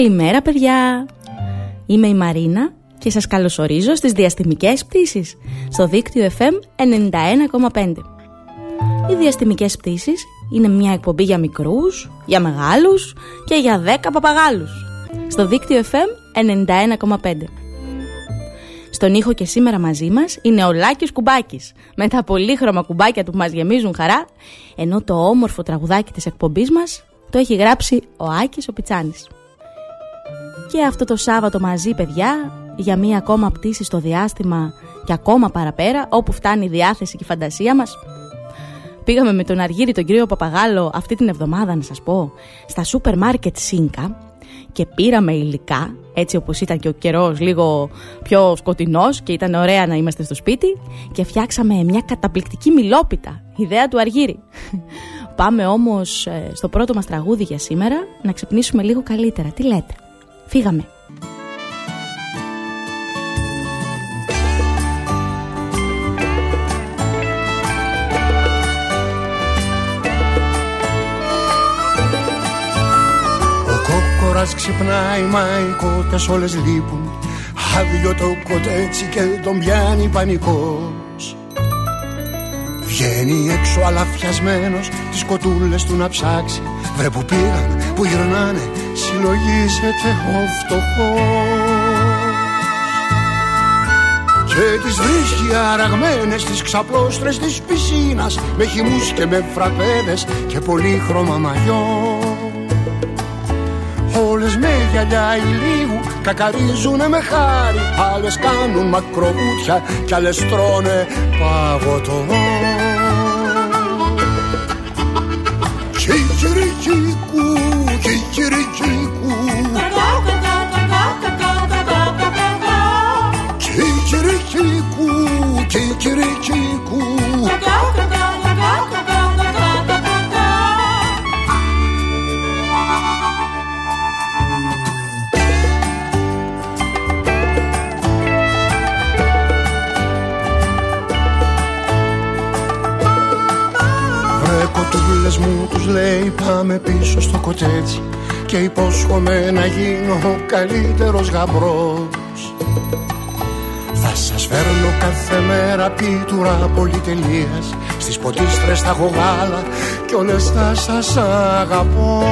Καλημέρα παιδιά! Είμαι η Μαρίνα και σας καλωσορίζω στις διαστημικές πτήσεις στο δίκτυο FM 91,5. Οι διαστημικές πτήσεις είναι μια εκπομπή για μικρούς, για μεγάλους και για 10 παπαγάλους στο δίκτυο FM 91,5. Στον ήχο και σήμερα μαζί μας είναι ο Λάκης Κουμπάκης με τα πολύχρωμα κουμπάκια του που μας γεμίζουν χαρά ενώ το όμορφο τραγουδάκι της εκπομπής μας το έχει γράψει ο Άκης ο Πιτσάνης. Και αυτό το Σάββατο μαζί παιδιά για μία ακόμα πτήση στο διάστημα και ακόμα παραπέρα όπου φτάνει η διάθεση και η φαντασία μας. Πήγαμε με τον Αργύρι τον κύριο Παπαγάλο αυτή την εβδομάδα να σας πω στα σούπερ μάρκετ Σίνκα και πήραμε υλικά έτσι όπως ήταν και ο καιρός λίγο πιο σκοτεινός και ήταν ωραία να είμαστε στο σπίτι και φτιάξαμε μια καταπληκτική μιλόπιτα, ιδέα του Αργύρι. Πάμε όμως ε, στο πρώτο μας τραγούδι για σήμερα να ξυπνήσουμε λίγο καλύτερα. Τι λέτε; Φύγαμε. Ο κόκορας ξυπνάει μα οι κότες όλες λείπουν. Άδειο το κοτέτσι και τον πιάνει πανικός. Βγαίνει έξω αλαφιασμένος τις κοτούλες του να ψάξει. Βρε που πήγαν, που γυρνάνε, συλλογίζεται ο φτωχός. Και τις βρίσκει αραγμένες τις ξαπλώστρες της πισίνας Με χυμούς και με φραπέδες και πολύχρωμα μαγιό. Όλες με γυαλιά ηλίου κακαρίζουνε με χάρη Άλλες κάνουν μακροβούτια κι άλλες τρώνε παγωτό κικυρικίκου Κικυρικίκου, κικυρικίκου Βρε κοτούλες μου τους λέει πάμε πίσω στο κοτέτσι Και υπόσχομαι να γίνω ο καλύτερος γαμπρός. Θα σας φέρνω κάθε μέρα πίτουρα πολυτελείας Στις ποτίστρες θα έχω γάλα κι όλες θα σας αγαπώ.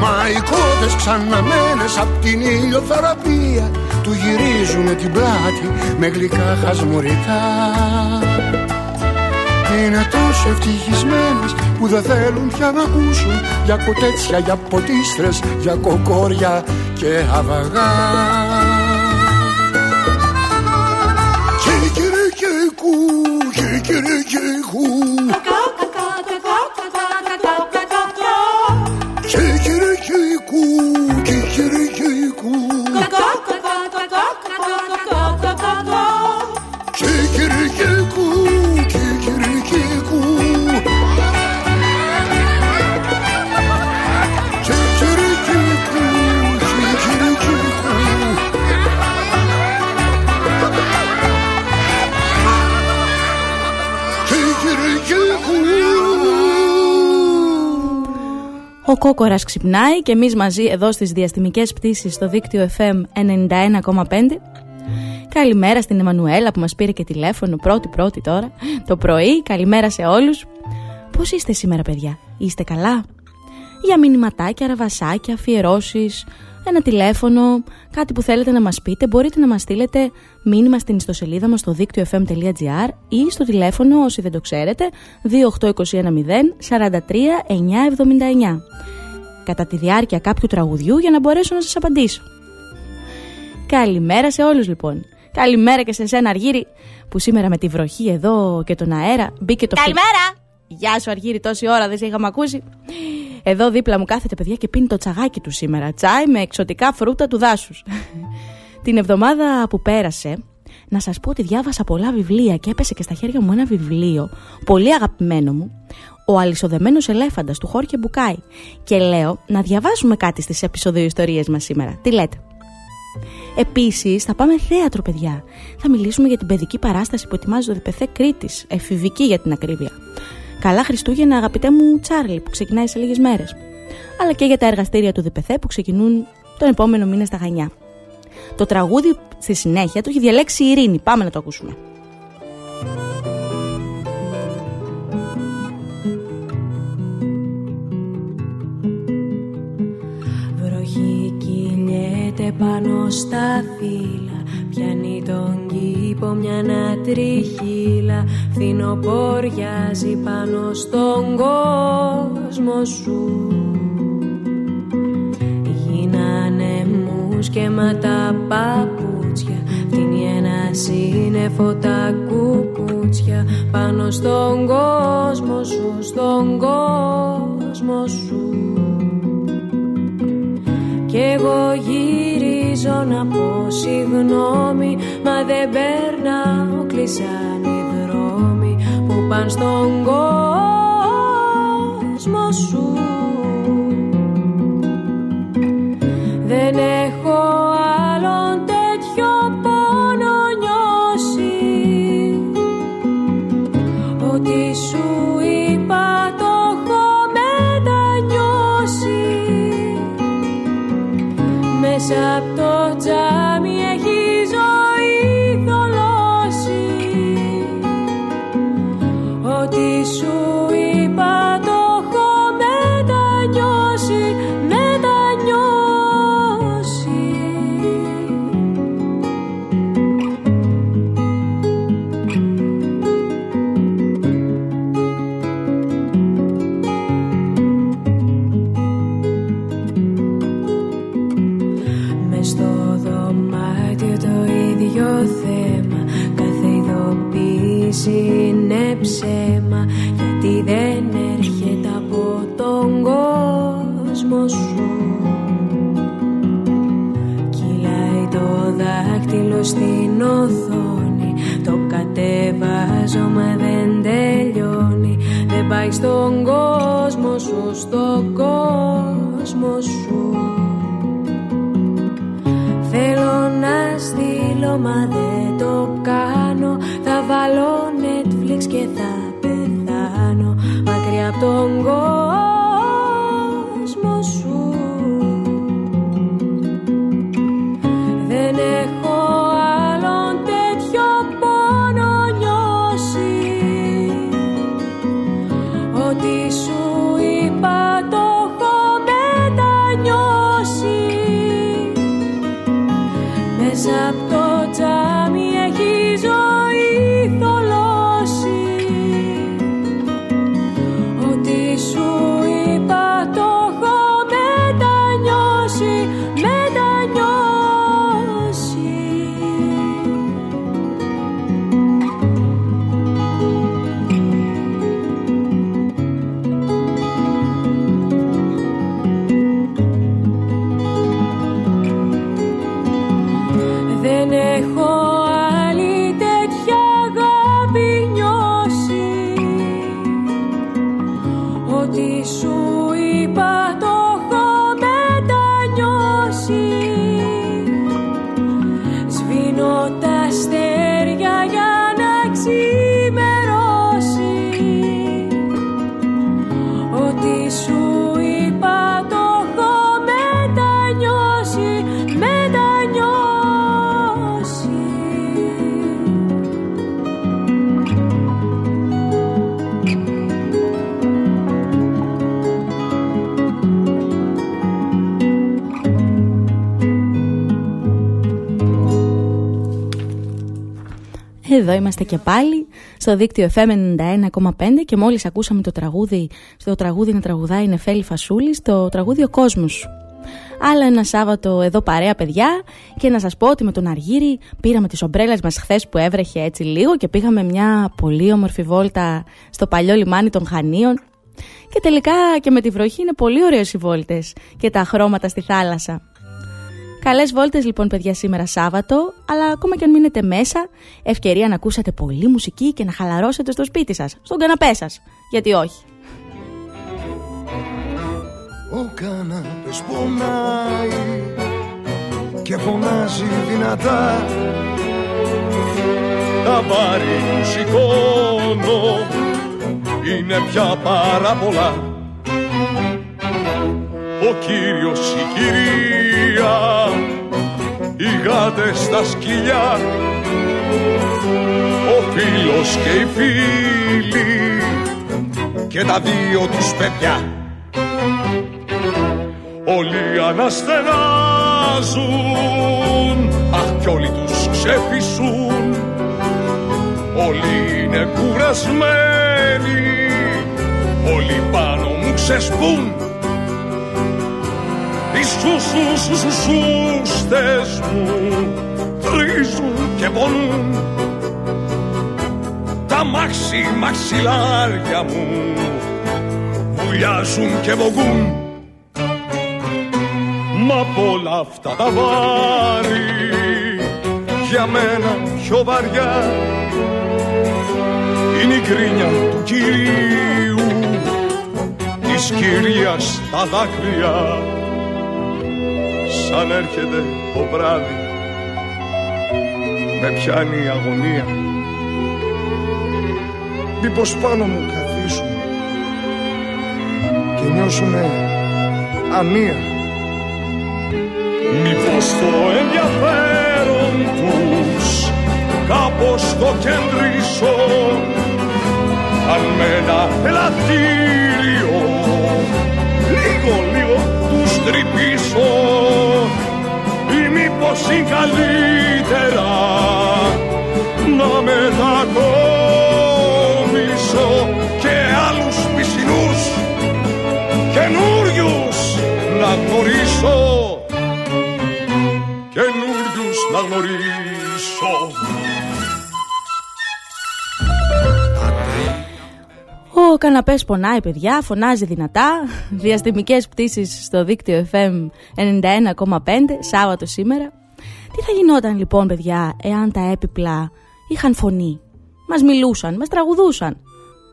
Μα οι κότες ξαναμένες απ' την ηλιοθεραπεία Του γυρίζουνε την πλάτη με γλυκά χασμουριτά Είναι τόσο ευτυχισμένες που δεν θέλουν πια να ακούσουν Για κοτέτσια, για ποτίστρες, για κοκόρια και αβαγά Κικυρικίκου, κικυρικίκου Ο Κόκορας ξυπνάει και εμείς μαζί εδώ στις διαστημικές πτήσεις στο δίκτυο FM 91,5. Καλημέρα στην Εμμανουέλα που μας πήρε και τηλέφωνο πρώτη πρώτη τώρα το πρωί. Καλημέρα σε όλους. Πώς είστε σήμερα παιδιά, είστε καλά; Για μηνυματάκια, ραβασάκια, αφιερώσεις, ένα τηλέφωνο, κάτι που θέλετε να μας πείτε, μπορείτε να μας στείλετε μήνυμα στην ιστοσελίδα μας στο δίκτυο fm.gr ή στο τηλέφωνο όσοι δεν το ξέρετε 28210 43 979 κατά τη διάρκεια κάποιου τραγουδιού για να μπορέσω να σας απαντήσω. Καλημέρα σε όλους λοιπόν. Καλημέρα και σε σένα Αργύρι που σήμερα με τη βροχή εδώ και τον αέρα μπήκε το Καλημέρα! Γεια σου Αργύρι τόση ώρα δεν σε είχαμε ακούσει. Εδώ δίπλα μου κάθεται παιδιά και πίνει το τσαγάκι του σήμερα. Τσάι με εξωτικά φρούτα του δάσους. Την εβδομάδα που πέρασε να σας πω ότι διάβασα πολλά βιβλία και έπεσε και στα χέρια μου ένα βιβλίο πολύ αγαπημένο μου ο αλυσοδεμένος ελέφαντας του Χόρκε Μπουκάη και λέω να διαβάσουμε κάτι στις επεισόδιο ιστορίες μας σήμερα. Τι λέτε; Επίσης, θα πάμε θέατρο, παιδιά. Θα μιλήσουμε για την παιδική παράσταση που ετοιμάζει το ΔΠΘ Κρήτης, εφηβική για την ακρίβεια. Καλά Χριστούγεννα, αγαπητέ μου Τσάρλι, που ξεκινάει σε λίγες μέρες. Αλλά και για τα εργαστήρια του ΔΠΘ που ξεκινούν τον επόμενο μήνα στα Γανιά. Το τραγούδι στη συνέχεια το έχει διαλέξει η Ειρήνη. Πάμε να το ακούσουμε. Βροχή κυλιέται πάνω στα φύλλα Πιάνει τον κήπο μια τριχύλα Φθινοποριάζει πάνω στον κόσμο σου. Γίνανε μους και μα τα παπούτσια. Φτύνει ένα σύννεφο τα κουκούτσια. Πάνω στον κόσμο σου, στον κόσμο σου. Κι εγώ γυρίζω να πω συγγνώμη Μα δεν περνάω, κλείσαν οι δρόμοι Που πάνε στον κόσμο σου μέσα από το τζάμι έχει ζωή Εδώ είμαστε και πάλι στο δίκτυο FM 91,5 και μόλις ακούσαμε το τραγούδι, στο τραγούδι να τραγουδάει η Νεφέλη Φασούλη, το τραγούδι «Ο κόσμος». Άλλο ένα Σάββατο εδώ παρέα παιδιά και να σας πω ότι με τον Αργύρι πήραμε τις ομπρέλες μας χθες που έβρεχε έτσι λίγο και πήγαμε μια πολύ όμορφη βόλτα στο παλιό λιμάνι των Χανίων και τελικά και με τη βροχή είναι πολύ ωραίες οι βόλτες και τα χρώματα στη θάλασσα. Καλές βόλτες λοιπόν, παιδιά, σήμερα Σάββατο, αλλά ακόμα και αν μείνετε μέσα, ευκαιρία να ακούσατε πολύ μουσική και να χαλαρώσετε στο σπίτι σας, στον καναπέ σας. Γιατί όχι. Ο καναπές πονάει και φωνάζει δυνατά Τα βάρη που σηκώνω είναι πια πάρα πολλά Ο κύριος, η κυρία, οι γάτες στα σκυλιά Ο φίλος και οι φίλοι και τα δύο τους παιδιά. Όλοι αναστενάζουν Αχ κι όλοι τους ξεφυσούν. Όλοι είναι κουρασμένοι Όλοι πάνω μου ξεσπούν Οι σούστες μου Τρίζουν και πονούν. Τα μάξι μαξιλάρια μου Βουλιάζουν και βογούν. Μα απ' όλα αυτά τα βάρη για μένα πιο βαριά είναι η κρίνια του Κυρίου της Κυρίας τα δάκρυα σαν έρχεται το βράδυ με πιάνει η αγωνία. Μήπως πάνω μου καθίσουν και νιώσουνε ανία Μήπως το ενδιαφέρον τους κάπως το κεντρήσω αν με ένα ελαττήριο λίγο λίγο τους τρυπήσω ή μήπως είναι καλύτερα να μετακόμισω Ο καναπές πονάει παιδιά, φωνάζει δυνατά. Διαστημικές πτήσεις στο δίκτυο FM 91,5 Σάββατο σήμερα. Τι θα γινόταν λοιπόν παιδιά εάν τα έπιπλα είχαν φωνή; Μας μιλούσαν, μας τραγουδούσαν.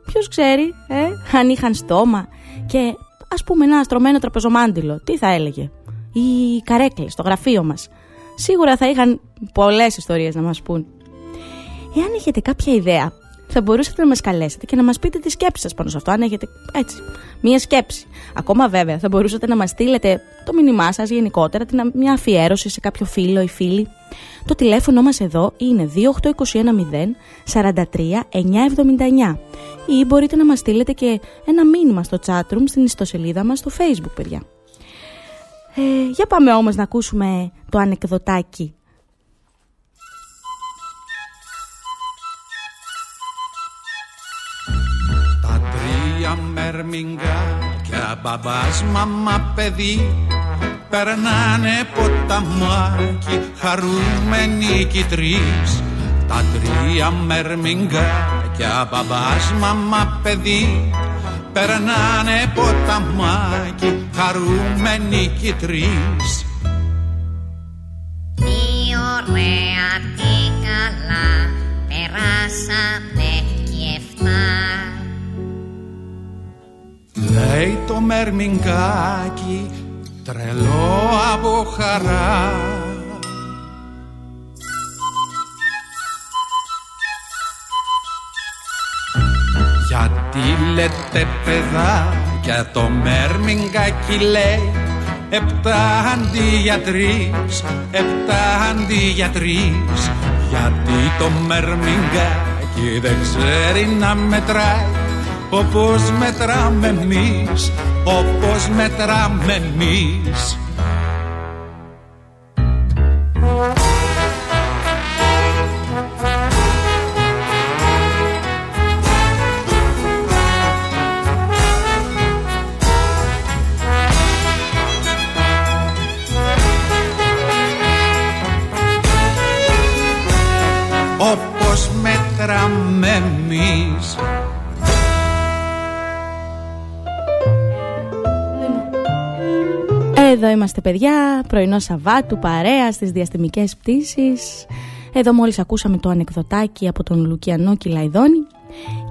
Ποιος ξέρει, ε, αν είχαν στόμα Και ας πούμε ένα στρωμένο τραπεζομάντιλο Τι θα έλεγε; Ή καρέκλες στο γραφείο μας. Σίγουρα θα είχαν πολλές ιστορίες να μας πούν Εάν έχετε κάποια ιδέα θα μπορούσατε να μας καλέσετε και να μας πείτε τη σκέψη σας πάνω σε αυτό, αν έχετε έτσι μία σκέψη. Ακόμα βέβαια, θα μπορούσατε να μας στείλετε το μήνυμά σας γενικότερα, την, μια αφιέρωση σε κάποιο φίλο ή φίλη. Το τηλέφωνο μας εδώ είναι 28210 43 979 ή μπορείτε να μας στείλετε και ένα μήνυμα στο chatroom στην ιστοσελίδα μας στο facebook παιδιά. Ε, για πάμε όμως να ακούσουμε το ανεκδοτάκι τρία μερμηγκάκια μπαμπάς μαμά παιδί Περνάνε ποταμάκι χαρούμενοι κι τρεις Τα τρία μερμηγκάκια μπαμπάς μαμά παιδί Περνάνε ποταμάκι χαρούμενοι κι τρεις Τι ωραία, τι καλά, περάσαμε κι εφτά. Λέει το μερμηγκάκι τρελό από χαρά. Γιατί λέτε παιδάκια το μερμηγκάκι λέει Επτά αντί για τρεις, επτά αντί για τρεις Γιατί το μερμηγκάκι δεν ξέρει να μετράει όπως μετράμε εμείς, όπως μετράμε εμείς. Όπως μετράμε εμείς Εδώ είμαστε παιδιά, πρωινό Σαββάτου, παρέα στις διαστημικές πτήσεις. Εδώ μόλις ακούσαμε το ανεκδοτάκι από τον Λουκιανό Κιλαϊδόνη.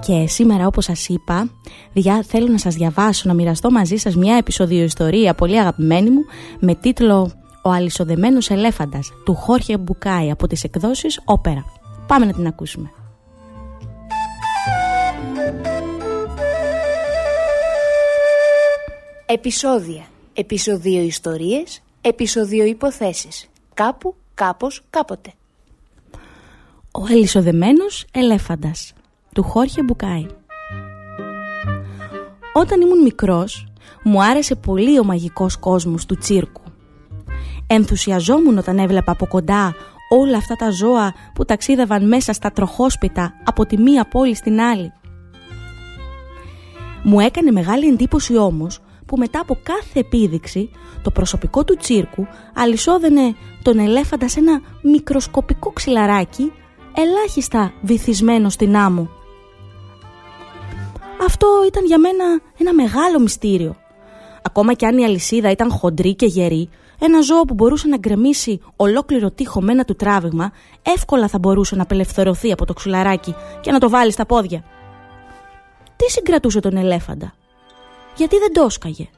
Και σήμερα όπως σας είπα, διά, θέλω να σας διαβάσω, να μοιραστώ μαζί σας μια επεισοδιο-ιστορία πολύ αγαπημένη μου με τίτλο «Ο αλυσοδεμένος ελέφαντας» του Χόρχε Μπουκάη από τις εκδόσεις Όπερα. Πάμε να την ακούσουμε. Επισόδια Επισοδίο ιστορίες, επισοδίο υποθέσεις. Κάπου, κάπως, κάποτε. Ο ελισοδεμένος ελέφαντας του Χόρχε Μπουκάη Όταν ήμουν μικρός, μου άρεσε πολύ ο μαγικός κόσμος του τσίρκου. Ενθουσιαζόμουν όταν έβλεπα από κοντά όλα αυτά τα ζώα που ταξίδευαν μέσα στα τροχόσπιτα από τη μία πόλη στην άλλη. Μου έκανε μεγάλη εντύπωση όμως που μετά από κάθε επίδειξη το προσωπικό του τσίρκου αλυσόδενε τον ελέφαντα σε ένα μικροσκοπικό ξυλαράκι ελάχιστα βυθισμένο στην άμμο. Αυτό ήταν για μένα ένα μεγάλο μυστήριο. Ακόμα κι αν η αλυσίδα ήταν χοντρή και γερή, ένα ζώο που μπορούσε να γκρεμίσει ολόκληρο τείχο με ένα του τράβηγμα, εύκολα θα μπορούσε να απελευθερωθεί από το ξυλαράκι και να το βάλει στα πόδια. Τι συγκρατούσε τον ελέφαντα, γιατί δεν το έσκαγε;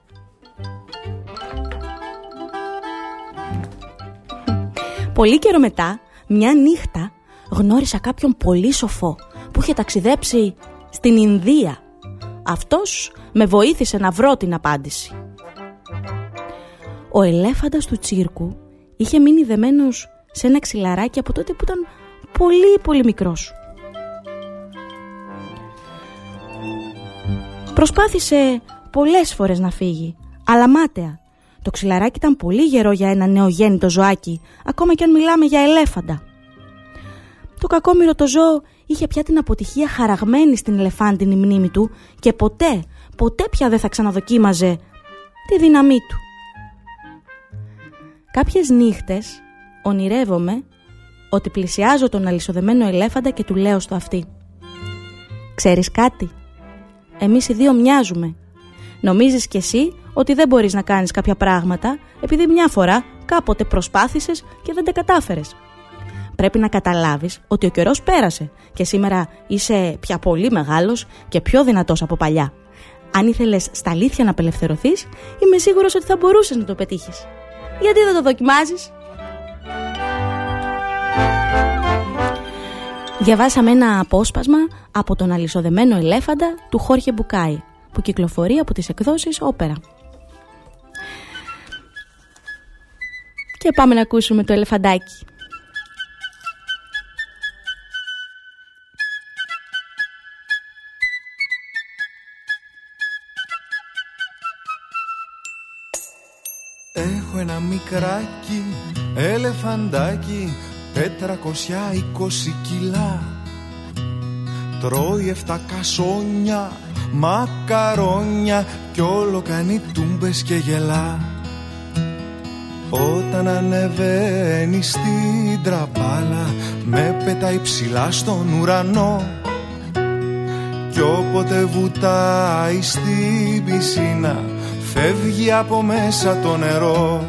Πολύ καιρό μετά, μια νύχτα, γνώρισα κάποιον πολύ σοφό που είχε ταξιδέψει στην Ινδία. Αυτός με βοήθησε να βρω την απάντηση. Ο ελέφαντας του τσίρκου είχε μείνει δεμένος σε ένα ξυλαράκι από τότε που ήταν πολύ πολύ μικρός. Προσπάθησε πολλές φορές να φύγει, αλλά μάταια. Το ξυλαράκι ήταν πολύ γερό για ένα νεογέννητο ζωάκι, ακόμα και αν μιλάμε για ελέφαντα. Το κακόμοιρο το ζώο είχε πια την αποτυχία χαραγμένη στην ελεφάντινη μνήμη του και ποτέ, ποτέ πια δεν θα ξαναδοκίμαζε τη δύναμή του. Κάποιες νύχτες ονειρεύομαι ότι πλησιάζω τον αλυσοδεμένο ελέφαντα και του λέω στο αυτή «Ξέρεις κάτι, εμείς οι δύο μοιάζουμε Νομίζεις κι εσύ ότι δεν μπορείς να κάνεις κάποια πράγματα επειδή μια φορά κάποτε προσπάθησες και δεν τα κατάφερες. Πρέπει να καταλάβεις ότι ο καιρός πέρασε και σήμερα είσαι πια πολύ μεγάλος και πιο δυνατός από παλιά. Αν ήθελες στα αλήθεια να απελευθερωθείς, είμαι σίγουρος ότι θα μπορούσες να το πετύχεις. Γιατί δεν το δοκιμάζεις; Διαβάσαμε ένα απόσπασμα από τον αλυσοδεμένο ελέφαντα του Χόρχε Μπουκάη που κυκλοφορεί από τις εκδόσεις όπερα. Και πάμε να ακούσουμε το ελεφαντάκι. Έχω ένα μικράκι ελεφαντάκι τετρακοσιά είκοσι κιλά Τρώει εφτά κασόνια μακαρόνια κι όλο κάνει τούμπες και γελά. Όταν ανεβαίνει στην τραπάλα με πετάει ψηλά στον ουρανό. Κι όποτε βουτάει στην πισίνα φεύγει από μέσα το νερό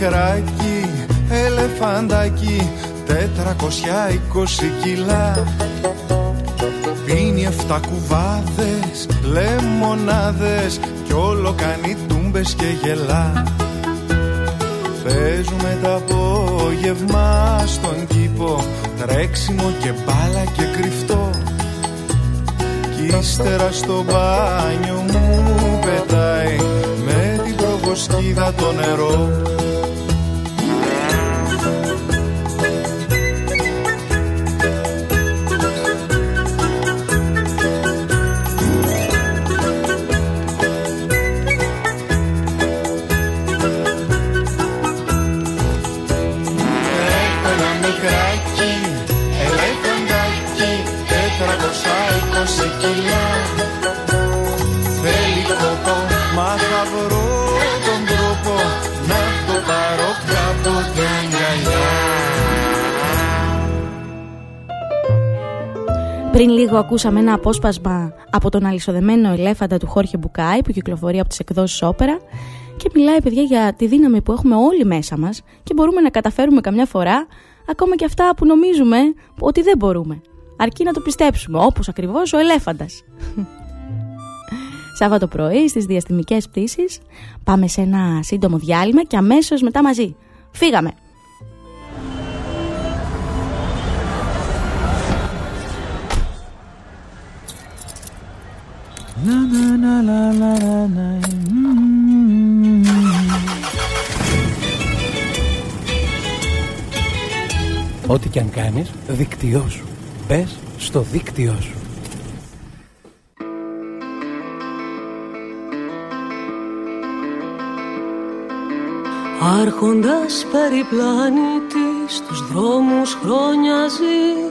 μικράκι ελεφαντάκι τετρακοσιά είκοσι κιλά. Πίνει εφτά κουβάδες, λεμονάδες Κι όλο κάνει τούμπες και γελά. Παίζουμε τα απόγευμα στον κήπο Τρέξιμο και μπάλα και κρυφτό. Κι ύστερα στο μπάνιο μου πετάει Με την προβοσκίδα το νερό σε κιλά Θέλει κόπο Μα θα βρω τον τρόπο να το πάρω κάποτε αγκαλιά Πριν λίγο ακούσαμε ένα απόσπασμα από τον αλυσοδεμένο ελέφαντα του Χόρχε Μπουκάη που κυκλοφορεί από τις εκδόσεις όπερα και μιλάει παιδιά για τη δύναμη που έχουμε όλοι μέσα μας και μπορούμε να καταφέρουμε καμιά φορά ακόμα και αυτά που νομίζουμε ότι δεν μπορούμε. Αρκεί να το πιστέψουμε, όπως ακριβώς ο ελέφαντας. Σάββατο πρωί στις διαστημικές πτήσεις πάμε σε ένα σύντομο διάλειμμα και αμέσως μετά μαζί. Φύγαμε! Ό,τι και αν κάνεις, δίκτυό σου. Μπες στο δίκτυό σου. Άρχοντας περιπλανητής στους δρόμους χρόνια ζει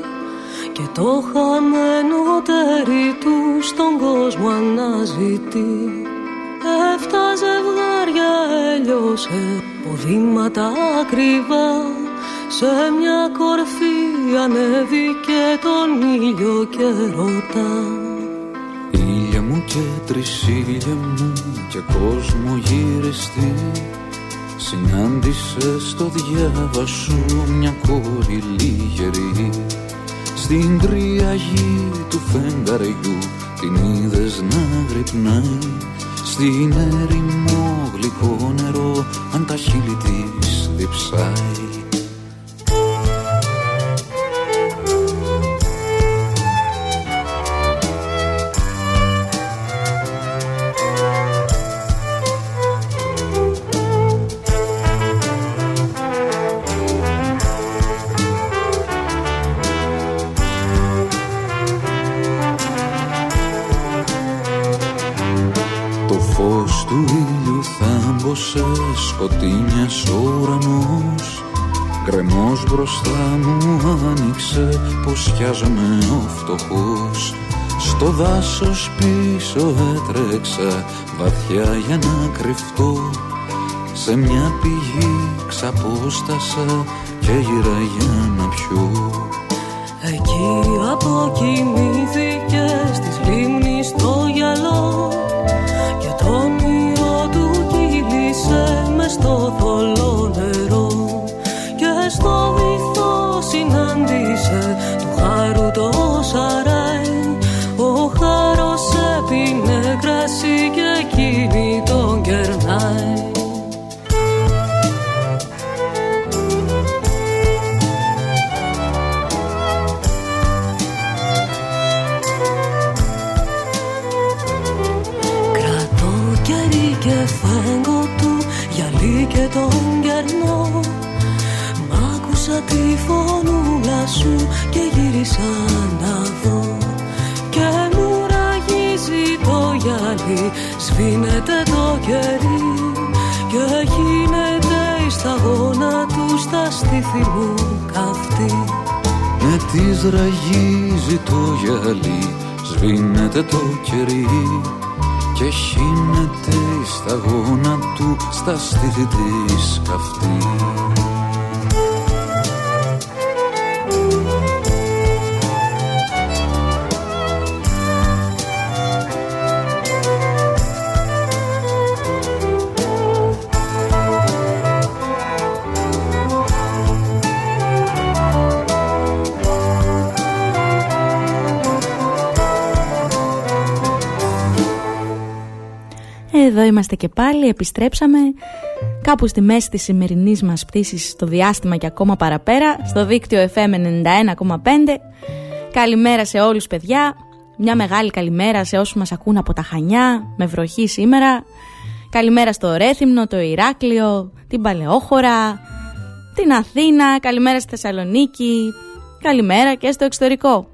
και το χαμένο τέρι του στον κόσμο αναζητεί Εφτά ζευγάρια έλειωσε ποδήματα ακριβά. Σε μια κορφή ανέβηκε τον ήλιο και ρωτά. Ήλια μου και τρισίλια μου και κόσμο γυριστή Συνάντησε στο διάβα σου μια κόρη λίγερη. Στην κρυαγή του φεγγαριού την είδες να γρυπνάει Στην έρημο γλυκό νερό αν τα χείλη της διψάει σκοτεινιάς ο ουρανός Γκρεμός μπροστά μου άνοιξε πως χιάζομαι ο φτωχός. Στο δάσος πίσω έτρεξα βαθιά για να κρυφτώ. Σε μια πηγή ξαπόστασα και γύρα για να πιω. Εκεί αποκοιμήθηκε στις λίμνης το γυαλό σου και γύρισα να δω. Και μου ραγίζει το γυαλί, σβήνεται το κερί Και γίνεται η σταγόνα του στα στήθη μου καυτή. Με της ραγίζει το γυαλί Σβήνεται το κερί Και χύνεται η σταγόνα του Στα στήθη της καυτής Εδώ είμαστε και πάλι, επιστρέψαμε κάπου στη μέση της σημερινής μας πτήσης στο διάστημα και ακόμα παραπέρα, στο δίκτυο FM 91,5. Καλημέρα σε όλους παιδιά, μια μεγάλη καλημέρα σε όσους μας ακούν από τα Χανιά, με βροχή σήμερα. Καλημέρα στο Ρέθυμνο, το Ηράκλειο, την Παλαιόχώρα, την Αθήνα, καλημέρα στη Θεσσαλονίκη, καλημέρα και στο εξωτερικό.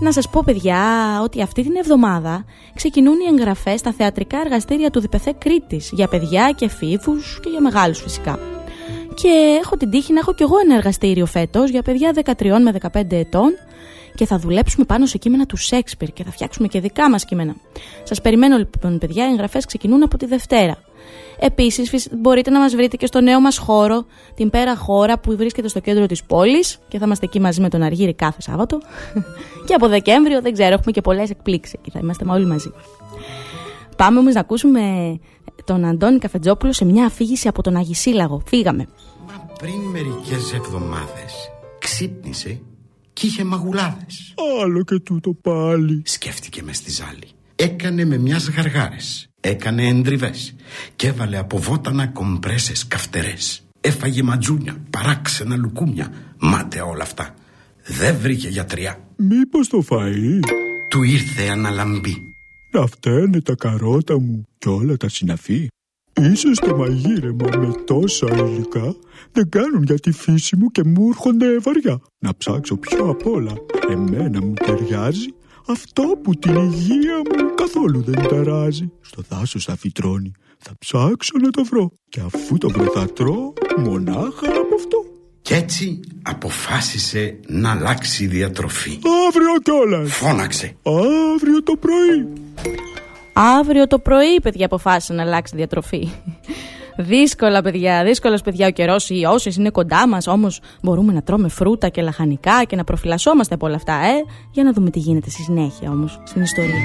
Να σας πω παιδιά ότι αυτή την εβδομάδα ξεκινούν οι εγγραφές στα θεατρικά εργαστήρια του Διπεθέ Κρήτης για παιδιά και φίβους και για μεγάλους φυσικά. Και έχω την τύχη να έχω κι εγώ ένα εργαστήριο φέτος για παιδιά 13 με 15 ετών και θα δουλέψουμε πάνω σε κείμενα του Σέξπιρ και θα φτιάξουμε και δικά μας κείμενα. Σας περιμένω λοιπόν, παιδιά. Οι εγγραφές ξεκινούν από τη Δευτέρα. Επίσης, μπορείτε να μας βρείτε και στο νέο μας χώρο, την Πέρα Χώρα που βρίσκεται στο κέντρο της πόλης και θα είμαστε εκεί μαζί με τον Αργύρι κάθε Σάββατο. και από Δεκέμβριο, δεν ξέρω, έχουμε και πολλές εκπλήξεις εκεί. Θα είμαστε όλοι μαζί. Πάμε όμως να ακούσουμε τον Αντώνη Καφετζόπουλο σε μια αφήγηση από τον Αγισίλαγο. Φύγαμε. Μα πριν μερικές εβδομάδες ξύπνησε και είχε μαγουλάδες. Άλλο και τούτο πάλι. Σκέφτηκε μες στη ζάλη. Έκανε με μιας γαργάρες. Έκανε εντριβές. Και έβαλε από βότανα κομπρέσες καυτερές. Έφαγε ματζούνια, παράξενα λουκούμια. Μάταια όλα αυτά. Δεν βρήκε γιατριά. Μήπως το φαΐ; Του ήρθε αναλαμπή. Να φταίνε τα καρότα μου και όλα τα συναφή. Ίσως το μαγείρεμα με τόσα υλικά δεν κάνουν για τη φύση μου και μου έρχονται βαριά. Να ψάξω πιο απ' όλα. Εμένα μου ταιριάζει αυτό που την υγεία μου καθόλου δεν ταράζει. Στο δάσος θα φυτρώνει. Θα ψάξω να το βρω. Και αφού το βρω θα τρώω μονάχα από αυτό. Κι έτσι αποφάσισε να αλλάξει διατροφή. Αύριο κιόλας. Φώναξε. Αύριο το πρωί. Αύριο το πρωί, παιδιά, αποφάσισε να αλλάξει διατροφή. Δύσκολα, παιδιά, δύσκολος, παιδιά, ο καιρός. Οι όσες είναι κοντά μας, όμως μπορούμε να τρώμε φρούτα και λαχανικά και να προφυλασσόμαστε από όλα αυτά, ε; Για να δούμε τι γίνεται στη συνέχεια όμως στην ιστορία.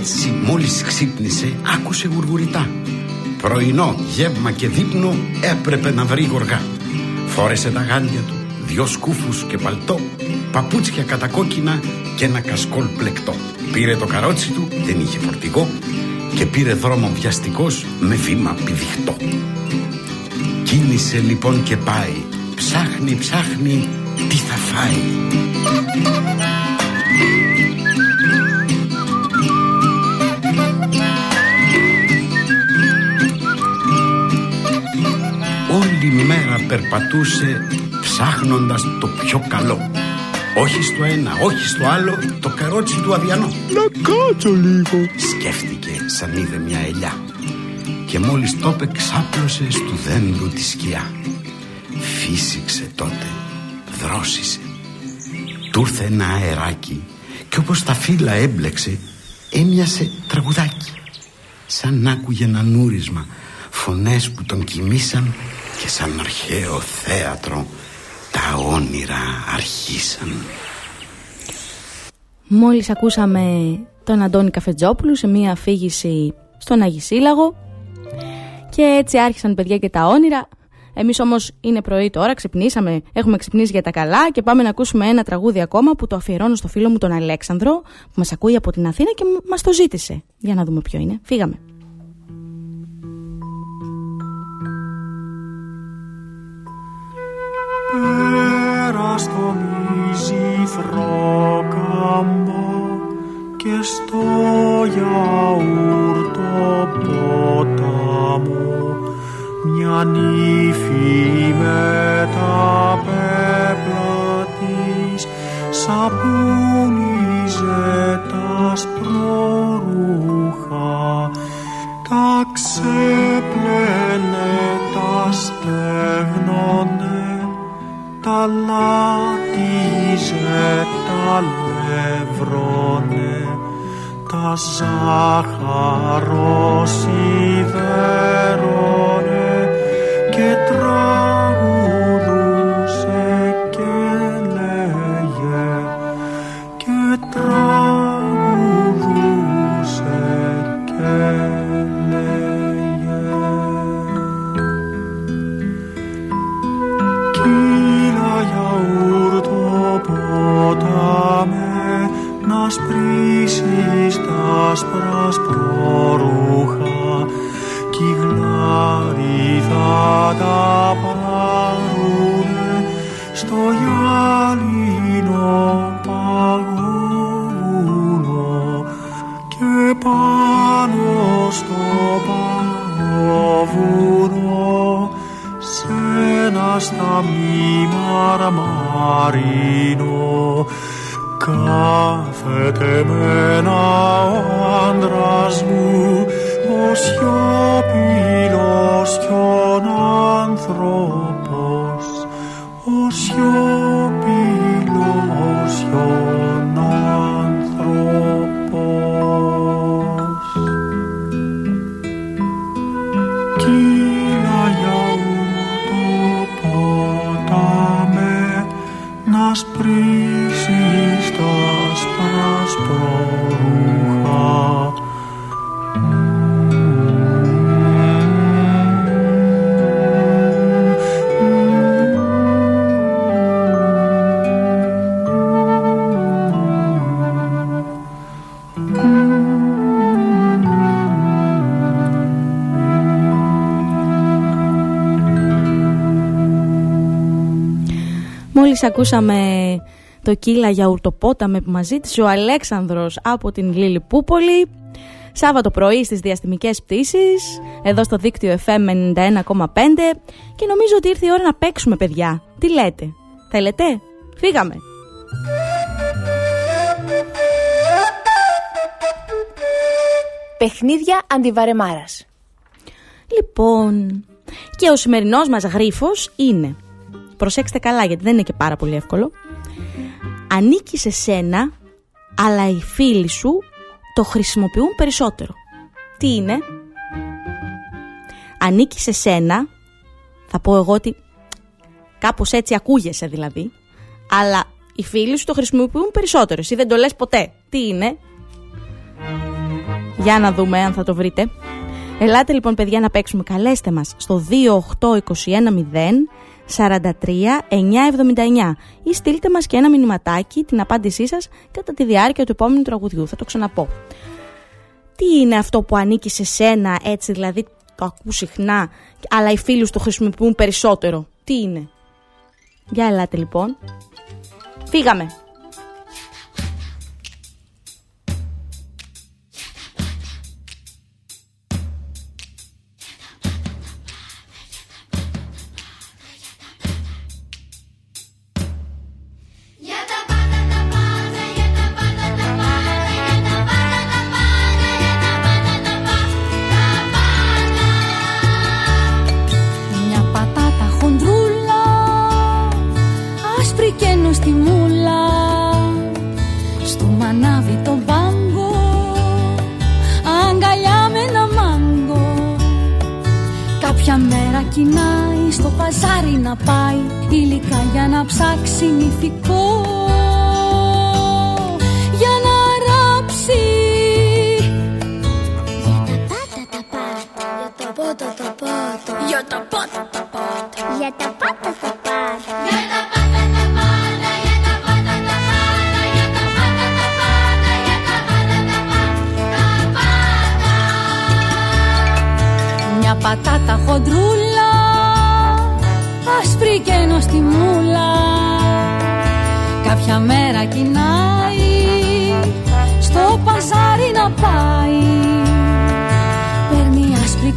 Έτσι μόλις ξύπνησε άκουσε γουργουριτά. Πρωινό, γεύμα και δείπνο έπρεπε να βρει γοργά. Φόρεσε τα γάντια του, δυο σκούφους και παλτό Παπούτσια κατακόκκινα και ένα κασκόλ πλεκτό. Πήρε το καρότσι του, δεν είχε φορτηγό Και πήρε δρόμο βιαστικός με βήμα πηδιχτό Κίνησε λοιπόν και πάει. Ψάχνει, ψάχνει, τι θα φάει Όλη μέρα περπατούσε ψάχνοντας το πιο καλό όχι στο ένα, όχι στο άλλο, το καρότσι του αδιανό. Να κάτσω λίγο. Σκέφτηκε σαν είδε μια ελιά. Και μόλις το είπε ξάπλωσε στου δέντρου τη σκιά. Φύσηξε τότε, δρόσισε. Του ήρθε ένα αεράκι και όπως τα φύλλα έμπλεξε έμοιασε τραγουδάκι. Σαν άκουγε ένα νούρισμα, φωνές που τον κοιμήσαν και σαν αρχαίο θέατρο τα όνειρα αρχίσαν. Μόλις ακούσαμε τον Αντώνη Καφετζόπουλου σε μία αφήγηση στον Αγισίλαγο και έτσι άρχισαν παιδιά και τα όνειρα. Εμείς όμως είναι πρωί τώρα, ξυπνήσαμε, έχουμε ξυπνήσει για τα καλά και πάμε να ακούσουμε ένα τραγούδι ακόμα που το αφιερώνω στο φίλο μου τον Αλέξανδρο που μας ακούει από την Αθήνα και μας το ζήτησε. Για να δούμε ποιο είναι. Φύγαμε. Πέρα στο μυζιθρό κάμπο και στο γιαούρτο ποτάμο μια νύφη με τα πέπλα της σαπούνιζε τα σπρορούχα τα ξέπλαινε τα στέγνονε τα λάτιζε, τα λευρώνε, τα ζάχαρο σιδερώνε να σπρίσεις τα άσπρα σπρορούχα κι οι γλάρι θα τα πάρουνε στο γυάλινο παγόβουνο και πάνω στο παγόβουνο σ' ένα στα μη μαρμαρίνο. Κάθεται με ένα ο άντρας μου ο σιωπηλός κι ο άνθρωπος Μόλις ακούσαμε το κύλα για ουρτοπόταμε που μας ζήτησε ο Αλέξανδρος από την Λιλιπούπολη Σάββατο πρωί στις διαστημικές πτήσεις εδώ στο δίκτυο FM 91,5 και νομίζω ότι ήρθε η ώρα να παίξουμε παιδιά. Τι λέτε, θέλετε, φύγαμε. Παιχνίδια αντιβαρεμάρας. Λοιπόν, και ο σημερινός μας γρίφος είναι προσέξτε καλά γιατί δεν είναι και πάρα πολύ εύκολο. Ανήκει σε σένα, αλλά οι φίλοι σου το χρησιμοποιούν περισσότερο. Τι είναι; Ανήκει σε σένα, θα πω εγώ ότι κάπως έτσι ακούγεσαι δηλαδή, αλλά οι φίλοι σου το χρησιμοποιούν περισσότερο. Εσύ δεν το λες ποτέ. Τι είναι; Για να δούμε αν θα το βρείτε. Ελάτε λοιπόν παιδιά να παίξουμε. Καλέστε μας στο 28210 43 979 ή στείλτε μας και ένα μηνυματάκι την απάντησή σας κατά τη διάρκεια του επόμενου τραγουδιού. Θα το ξαναπώ. Τι είναι αυτό που ανήκει σε σένα έτσι δηλαδή το ακούς συχνά αλλά οι φίλοι σου το χρησιμοποιούν περισσότερο; Τι είναι; Για ελάτε λοιπόν. Φύγαμε.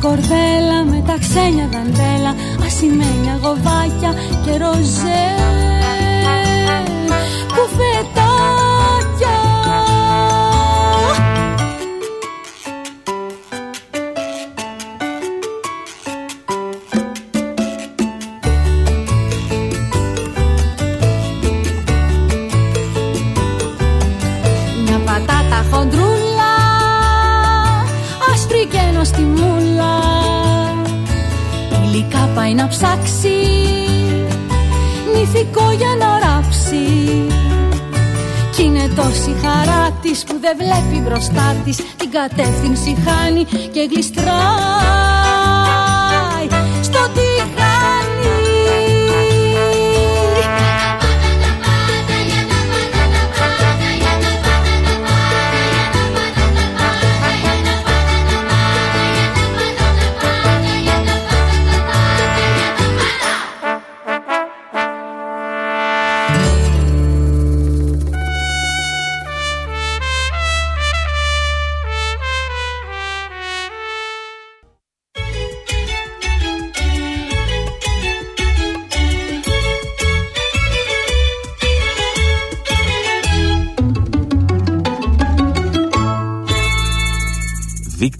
Κορδέλα Με τα ξένια δαντέλα. Ασημένια γοβάκια και ροζέ δεν βλέπει μπροστά της Την κατεύθυνση χάνει και γλιστράει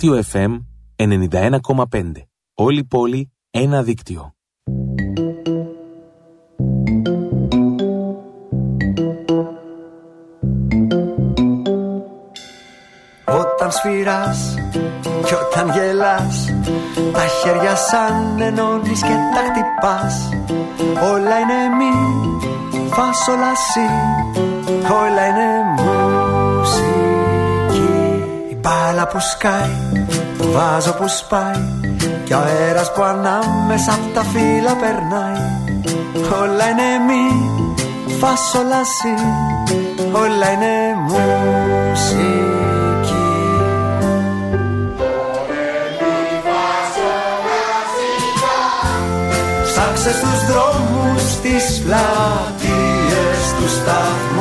Δίκτυο FM 91,5. Όλη η πόλη, ένα δίκτυο. Όταν σφυράς και όταν γελάς Τα χέρια σαν ενώνεις και τα χτυπάς Όλα είναι μη, φας όλα σι Όλα είναι μπάλα που σκάει, το βάζο που σπάει Και ο αέρας που ανάμεσα απ' τα φύλλα περνάει. Όλα είναι μη, φας όλα σι Όλα είναι μουσική. Ψάξε στους δρόμους, στις πλατείες, τους σταθμούς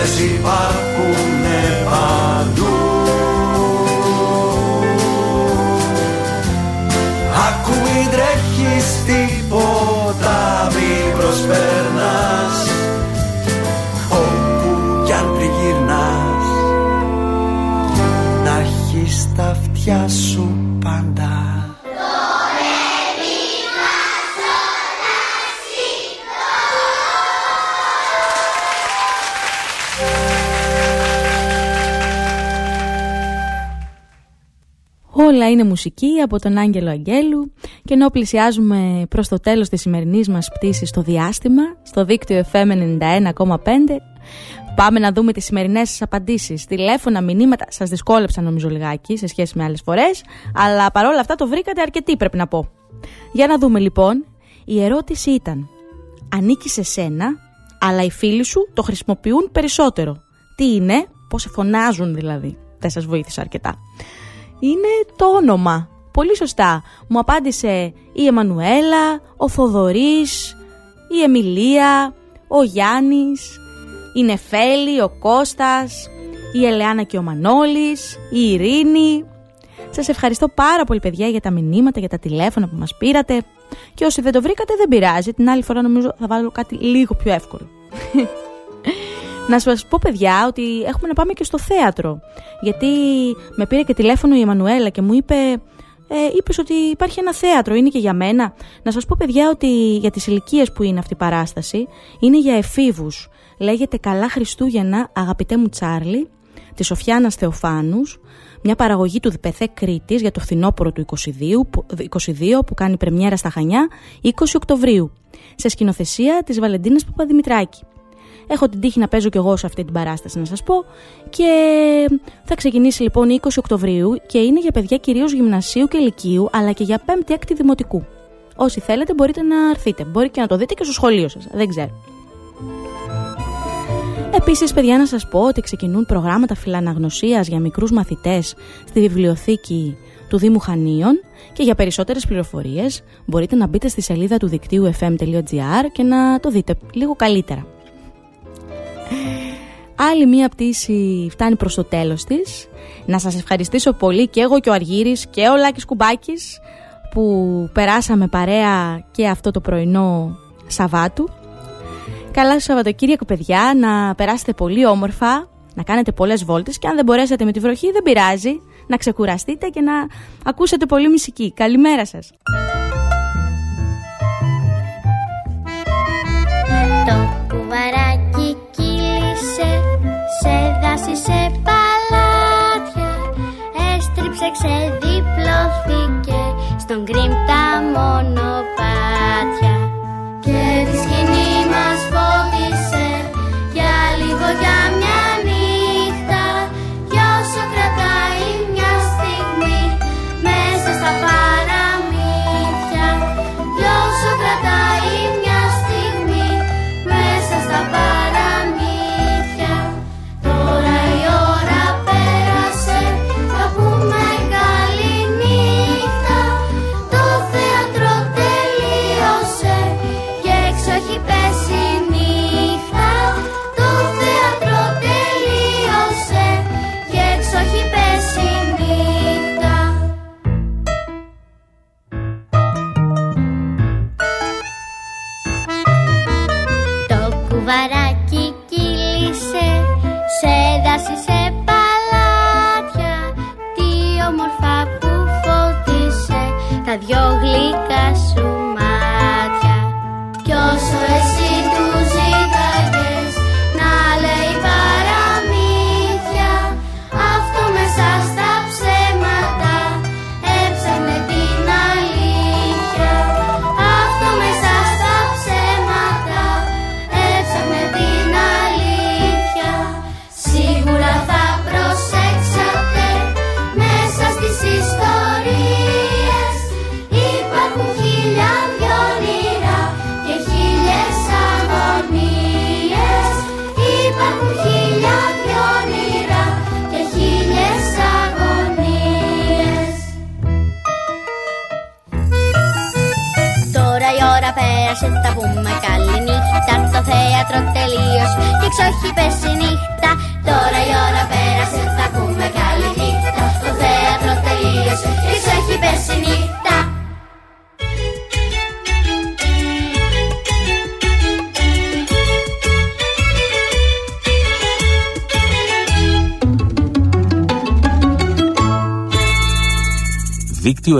Νότες υπάρχουνε παντού. Άκου μην τρέχεις Όλα είναι μουσική από τον Άγγελο Αγγέλου και ενώ πλησιάζουμε προς το τέλος της σημερινής μας πτήσης στο διάστημα, στο δίκτυο FM 91,5, πάμε να δούμε τις σημερινές σας απαντήσεις. Τηλέφωνα, μηνύματα, σας δυσκόλεψα νομίζω λιγάκι σε σχέση με άλλες φορές, αλλά παρόλα αυτά το βρήκατε αρκετή πρέπει να πω. Για να δούμε λοιπόν, η ερώτηση ήταν, ανήκει σε σένα, αλλά οι φίλοι σου το χρησιμοποιούν περισσότερο. Τι είναι, πώς σε φωνάζουν δηλαδή. Δεν σας βοήθησα αρκετά είναι το όνομα. Πολύ σωστά. Μου απάντησε η Εμμανουέλα, ο Θοδωρής, η Εμιλία, ο Γιάννης, η Νεφέλη, ο Κώστας, η Ελεάνα και ο Μανώλης, η Ειρήνη. Σας ευχαριστώ πάρα πολύ παιδιά για τα μηνύματα, για τα τηλέφωνα που μας πήρατε. Και όσοι δεν το βρήκατε δεν πειράζει, την άλλη φορά νομίζω θα βάλω κάτι λίγο πιο εύκολο. Να σας πω, παιδιά, ότι έχουμε να πάμε και στο θέατρο. Γιατί με πήρε και τηλέφωνο η Εμμανουέλα και μου είπε. Ε, είπες ότι υπάρχει ένα θέατρο, είναι και για μένα. Να σας πω παιδιά ότι για τις ηλικίες που είναι αυτή η παράσταση είναι για εφήβους. Λέγεται «Καλά Χριστούγεννα, αγαπητέ μου Τσάρλι» της Σοφιάνας Θεοφάνους, μια παραγωγή του Διπεθέ Κρήτης για το φθινόπωρο του 22, 22 που κάνει πρεμιέρα στα Χανιά 20 Οκτωβρίου, σε σκηνοθεσία της Βαλεντίνας Παπαδημητράκη. Έχω την τύχη να παίζω κι εγώ σε αυτή την παράσταση να σας πω και θα ξεκινήσει λοιπόν 20 Οκτωβρίου και είναι για παιδιά κυρίως γυμνασίου και ηλικίου αλλά και για 5η-6η δημοτικού. Όσοι θέλετε μπορείτε να έρθετε. Μπορεί και να το δείτε και στο σχολείο σας. Δεν ξέρω. Επίσης, παιδιά, να σας πω ότι ξεκινούν προγράμματα φιλαναγνωσίας για μικρούς μαθητές στη βιβλιοθήκη του Δήμου Χανίων και για περισσότερες πληροφορίες μπορείτε να μπείτε στη σελίδα του δικτύου fm.gr και να το δείτε λίγο καλύτερα. Άλλη μία πτήση φτάνει προς το τέλος της. Να σας ευχαριστήσω πολύ και εγώ και ο Αργύρης και ο Λάκης Κουμπάκης που περάσαμε παρέα και αυτό το πρωινό Σαββάτου. Καλά σας Σαββατοκύριακο παιδιά, να περάσετε πολύ όμορφα, να κάνετε πολλές βόλτες και αν δεν μπορέσετε με τη βροχή δεν πειράζει, να ξεκουραστείτε και να ακούσετε πολύ μουσική. Καλημέρα σας. said